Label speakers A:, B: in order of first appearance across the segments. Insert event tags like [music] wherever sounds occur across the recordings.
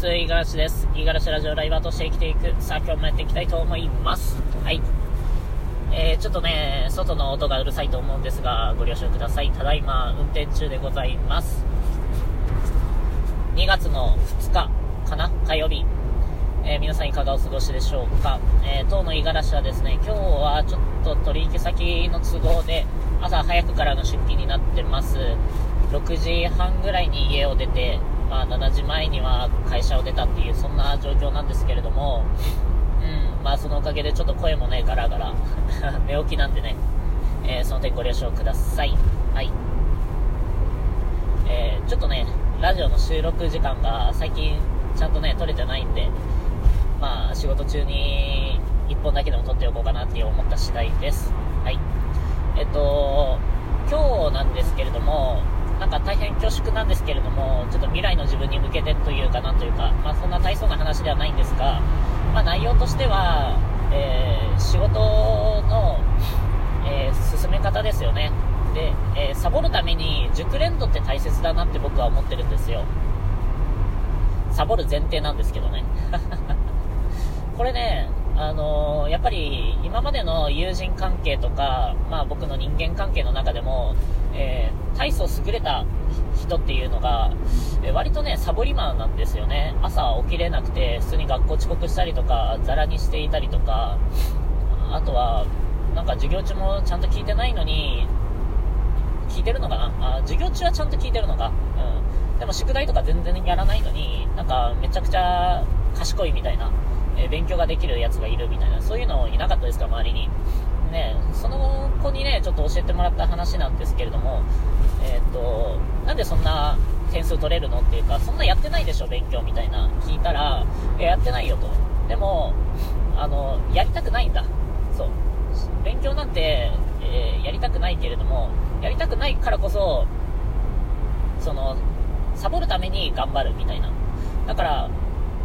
A: 。五十嵐です。五十嵐ラジオライバーとして生きていく。さあ、今日もやっていきたいと思います。はい。えー、ちょっとね、外の音がうるさいと思うんですが、ご了承ください。ただいま、運転中でございます。2月の2日かな？火曜日。えー、皆さんいかがお過ごしでしょうか？えー、当の五十嵐はですね、今日はちょっと取引先の都合で、朝早くからの出勤になってます。6時半ぐらいに家を出て、まあ、7時前には会社を出たっていう、そんな状況なんですけれども、うん、まあ、そのおかげでちょっと声もね、ガラガラ。[laughs] 寝起きなんでね、えー、その点ご了承ください。はい。えー、ちょっとね、ラジオの収録時間が最近ちゃんとね、撮れてないんで、まあ、仕事中に1本だけでも撮っておこうかなって思った次第です。はい。えっと、今日なんですけれども、なんか大変恐縮なんですけれども、ちょっと未来の自分に向けてというかなんというか、まあそんな大層な話ではないんですが、まあ内容としては、えー、仕事の、えー、進め方ですよね。で、えー、サボるために熟練度って大切だなって僕は思ってるんですよ。サボる前提なんですけどね。[laughs] これね、あの、やっぱり今までの友人関係とか、まあ僕の人間関係の中でも、えー、大層優れた人っていうのが、えー、割とね、サボりマンなんですよね。朝起きれなくて、普通に学校遅刻したりとか、ザラにしていたりとか、あとは、なんか授業中もちゃんと聞いてないのに、聞いてるのかな？あ授業中はちゃんと聞いてるのか？うん。でも宿題とか全然やらないのに、なんかめちゃくちゃ賢いみたいな、え、勉強ができるやつがいるみたいな、そういうのいなかったですか、周りに。ね、その子にね、ちょっと教えてもらった話なんですけれども、えっ、ー、と、なんでそんな点数取れるのっていうか、そんなやってないでしょ、勉強みたいな、聞いたら、えやってないよと。でも、あの、やりたくないんだ。そう。勉強なんて、えー、やりたくないけれども、やりたくないからこそ、その、サボるために頑張るみたいな。だから、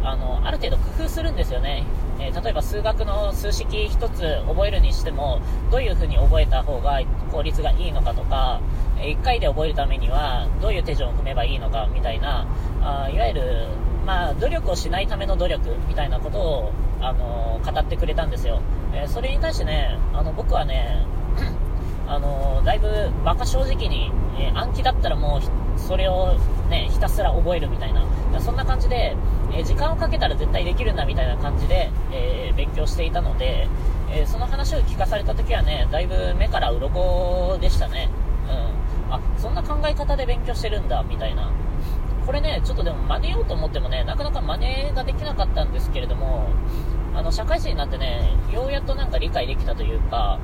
A: あの、ある程度工夫するんですよね。えー、例えば数学の数式1つ覚えるにしても、どういう風に覚えた方が効率がいいのかとか、え1回で覚えるためにはどういう手順を踏めばいいのかみたいな、あいわゆる、まあ、努力をしないための努力みたいなことを、あの語ってくれたんですよ。えー、それに対してね、あの僕はね、[clears throat] あのだいぶ馬鹿正直に、えー、暗記だったらもうそれをね、ひたすら覚えるみたいな、そんな感じで、え、時間をかけたら絶対できるんだみたいな感じで、えー、勉強していたので、えー、その話を聞かされた時はね、だいぶ目から鱗でしたね。うん。あ、そんな考え方で勉強してるんだ、みたいな。これね、ちょっとでも真似ようと思ってもね、なかなか真似ができなかったんですけれども、あの、社会人になってね、ようやっとなんか理解できたというか、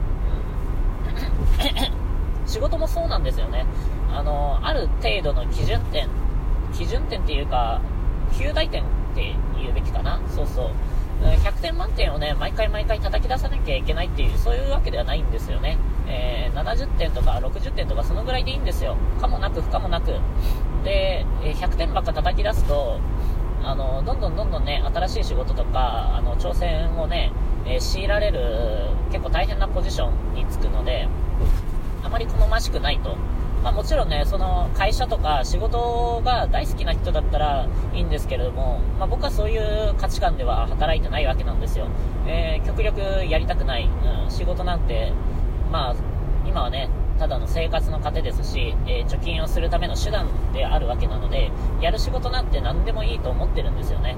A: うん、[coughs] 仕事もそうなんですよね。あの、ある程度の基準点、基準点っていうか、9大点って言うべきかなそうそう。100点満点をね、毎回毎回叩き出さなきゃいけないっていう、そういうわけではないんですよね。えー、70点とか60点とかそのぐらいでいいんですよ。かもなく不可もなく。で、100点ばっか叩き出すと、あの、どんどんどんどんね、新しい仕事とか、あの、挑戦をね、えー、強いられる、結構大変なポジションにつくので、あまり好ましくないと。まあ、もちろんね、その会社とか仕事が大好きな人だったらいいんですけれども、まあ、僕はそういう価値観では働いてないわけなんですよ。えー、極力やりたくない、うん、仕事なんて、まあ、今はね、ただの生活の糧ですし、えー、貯金をするための手段であるわけなので、やる仕事なんて何でもいいと思ってるんですよね。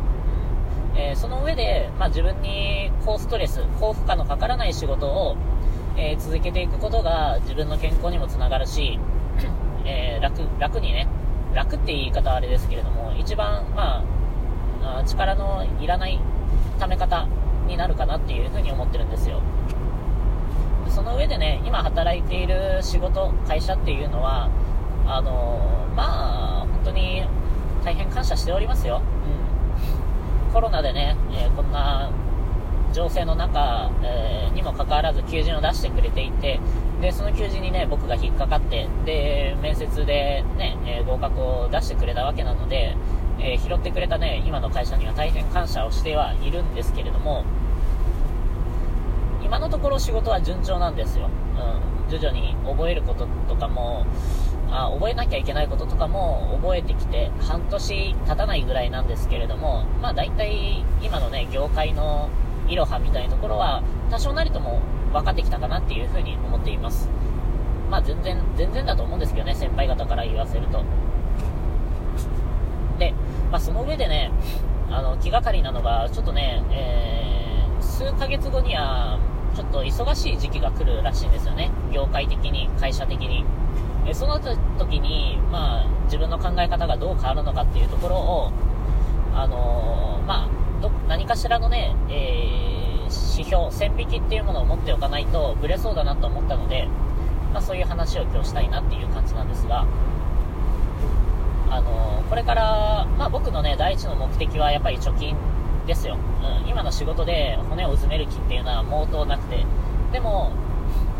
A: えー、その上で、まあ、自分に高ストレス、高負荷のかからない仕事を、えー、続けていくことが自分の健康にもつながるし、えー、楽、楽にね、楽って言い方はあれですけれども、一番、まあ、力のいらない貯め方になるかなっていうふうに思ってるんですよ。その上でね、今働いている仕事、会社っていうのは、あのー、まあ、本当に大変感謝しておりますよ。うん。コロナでね、えー、こんな情勢の中、えー、にもかかわらず求人を出してくれていて、で、その求人にね、僕が引っかかって、で、面接でね、えー、合格を出してくれたわけなので、えー、拾ってくれたね、今の会社には大変感謝をしてはいるんですけれども、今のところ仕事は順調なんですよ。うん。徐々に覚えることとかも、あ覚えなきゃいけないこととかも覚えてきて半年経たないぐらいなんですけれども、まあ大体今のね、業界のいろはみたいなところは多少なりとも分かってきたかなっていうふうに思っています。まあ全然、全然だと思うんですけどね、先輩方から言わせると。で、まあその上でね、あの、気がかりなのが、ちょっとね、えー、数ヶ月後には、ちょっと忙しい時期が来るらしいんですよね。業界的に、会社的に。えその時に、まあ、自分の考え方がどう変わるのかっていうところを、あのー、まあ、ど何かしらのね、えー、指標、線引きっていうものを持っておかないと、ブレそうだなと思ったので、まあ、そういう話を今日したいなっていう感じなんですが、あのー、これから、まあ、僕のね、第一の目的はやっぱり貯金ですよ。うん、今の仕事で骨をうずめる気っていうのは毛頭なくて、でも、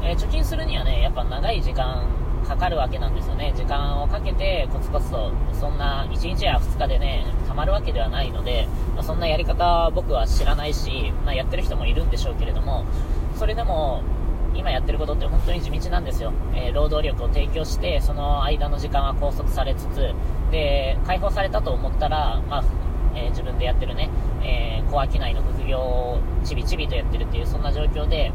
A: えー、貯金するにはね、やっぱ長い時間かかるわけなんですよね。時間をかけてコツコツと、そんな1日や2日でね、溜まるわけではないので、まあ、そんなやり方僕は知らないし、まあ、やってる人もいるんでしょうけれども、それでも、今やってることって本当に地道なんですよ。えー、労働力を提供して、その間の時間は拘束されつつ、で、解放されたと思ったら、まあ、えー、自分でやってるね、えー、小商いの副業をちびちびとやってるっていう、そんな状況で、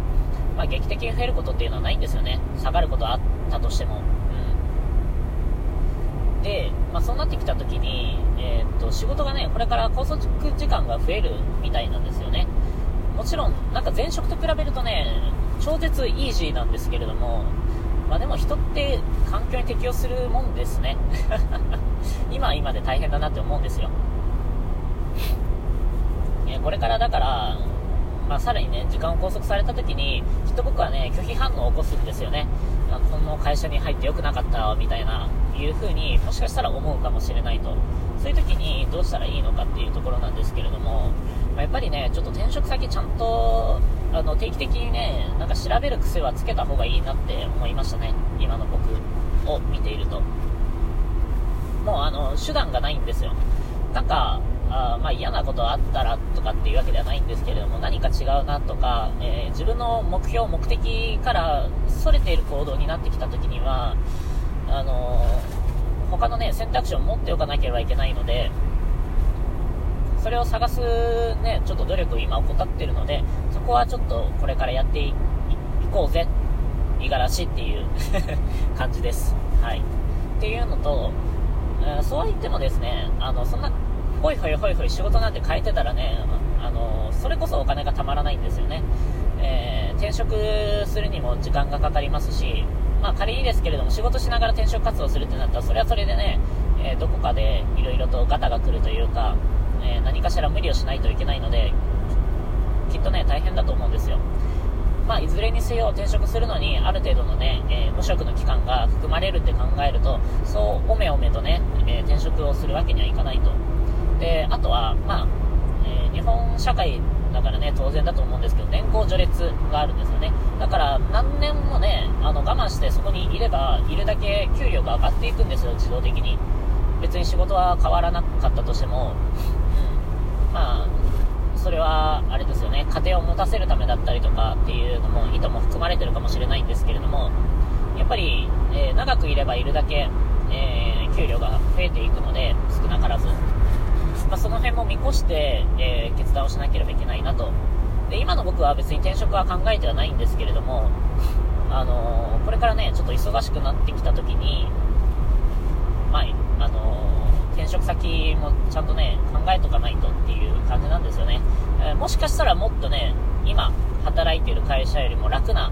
A: まあ、劇的に増えることっていうのはないんですよね。下がることはあったとしても。うん。で、まあ、そうなってきた時に、えー、っと、仕事がね、これから拘束時間が増えるみたいなんですよね。もちろん、なんか前職と比べるとね、超絶イージーなんですけれども、まあでも人って環境に適応するもんですね。[laughs] 今は今で大変だなって思うんですよ。これからだから、まあ、さらにね、時間を拘束された時に、きっと僕はね、拒否反応を起こすんですよね。この会社に入ってよくなかったみたいな、いう風にもしかしたら思うかもしれないと。そういう時にどうしたらいいのかっていうところなんですけれども、まあ、やっぱりね、ちょっと転職先ちゃんと、あの、定期的にね、なんか調べる癖はつけた方がいいなって思いましたね。今の僕を見ていると。もうあの、手段がないんですよ。なんか、あまあ、嫌なことあったらとかっていうわけではないんですけれども、何か違うなとか、えー、自分の目標、目的から逸れている行動になってきた時には、あのー、他のね、選択肢を持っておかなければいけないので、それを探すね、ちょっと努力を今怠ってるので、そこはちょっとこれからやっていこうぜ、五十嵐っていう [laughs] 感じです。はい。っていうのと、えー、そうは言ってもですね、あの、そんなほいほいほいほい仕事なんて変えてたらね、あの、それこそお金がたまらないんですよね。えー、転職するにも時間がかかりますし、まあ仮にですけれども仕事しながら転職活動するってなったら、それはそれでね、えー、どこかで色々とガタが来るというか、えー、何かしら無理をしないといけないので、きっとね、大変だと思うんですよ。まあ、いずれにせよ転職するのにある程度のね、えー、無職の期間が含まれるって考えると、そうおめおめとね、え、転職をするわけにはいかないと。で、あとは、まあ、え、日本社会だからね、当然だと思うんですけど、年功序列があるんですよね。だから、何年もね、あの、我慢してそこにいれば、いるだけ給料が上がっていくんですよ、自動的に。別に仕事は変わらなかったとしても、うん。まあ、それは、あれですよね、家庭を持たせるためだったりとかっていうのも、意図も含まれてるかもしれないんですけれども、やっぱり、えー、長くいればいるだけ、えー、給料が増えていくので、少なからず。まあ、その辺も見越して、えー、決断をしなければいけないなと。で、今の僕は別に転職は考えてはないんですけれども、あのー、これからね、ちょっと忙しくなってきた時に、まあ、あのー、転職先もちゃんとね、考えとかないとっていう感じなんですよね。え、もしかしたらもっとね、今、働いてる会社よりも楽な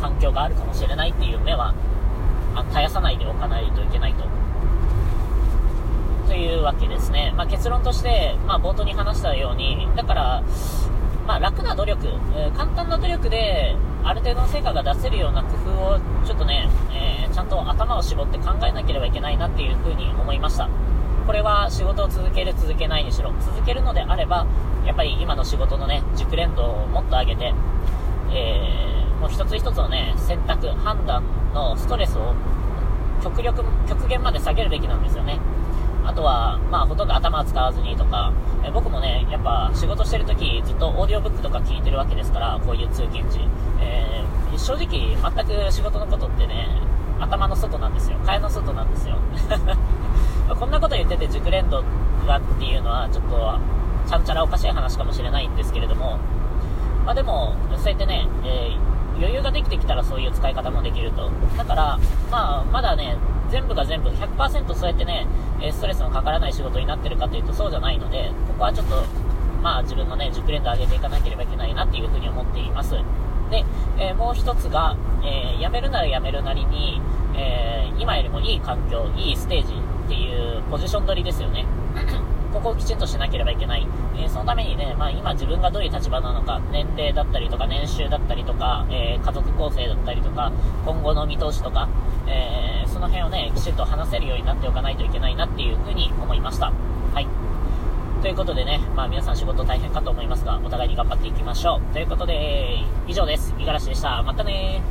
A: 環境があるかもしれないっていう目は、あ絶やさないでおかないといけないとわけですね。まあ、結論として、まあ、冒頭に話したように、だから、まあ、楽な努力、えー、簡単な努力で、ある程度の成果が出せるような工夫を、ちょっとね、えー、ちゃんと頭を絞って考えなければいけないなっていうふうに思いました。これは仕事を続ける、続けないにしろ、続けるのであれば、やっぱり今の仕事のね、熟練度をもっと上げて、えー、もう一つ一つのね、選択、判断のストレスを極力、極限まで下げるべきなんですよね。あとは、まあ、ほとんど頭使わずにとか、え僕もね、やっぱ仕事してる時ずっとオーディオブックとか聞いてるわけですから、こういう通勤時。えー、正直、全く仕事のことってね、頭の外なんですよ。替えの外なんですよ。[laughs] こんなこと言ってて熟練度がっていうのは、ちょっと、ちゃんちゃらおかしい話かもしれないんですけれども、まあでも、そうやってね、えー、余裕ができてきたらそういう使い方もできると。だから、まあ、まだね、全部が全部100%そうやってね、えストレスのかからない仕事になってるかというとそうじゃないので、ここはちょっと、まあ自分のね、熟練度上げていかなければいけないなっていうふうに思っています。で、えー、もう一つが、えー、辞めるなら辞めるなりに、えー、今よりもいい環境、いいステージっていうポジション取りですよね。ここをきちんとしなければいけない。えー、そのためにね、まあ、今自分がどういう立場なのか、年齢だったりとか、年収だったりとか、えー、家族構成だったりとか、今後の見通しとか、えー、その辺をね、きちんと話せるようになっておかないといけないなっていうふうに思いました。はい。ということでね、まあ皆さん仕事大変かと思いますが、お互いに頑張っていきましょう。ということで、以上です。五十嵐でした。またね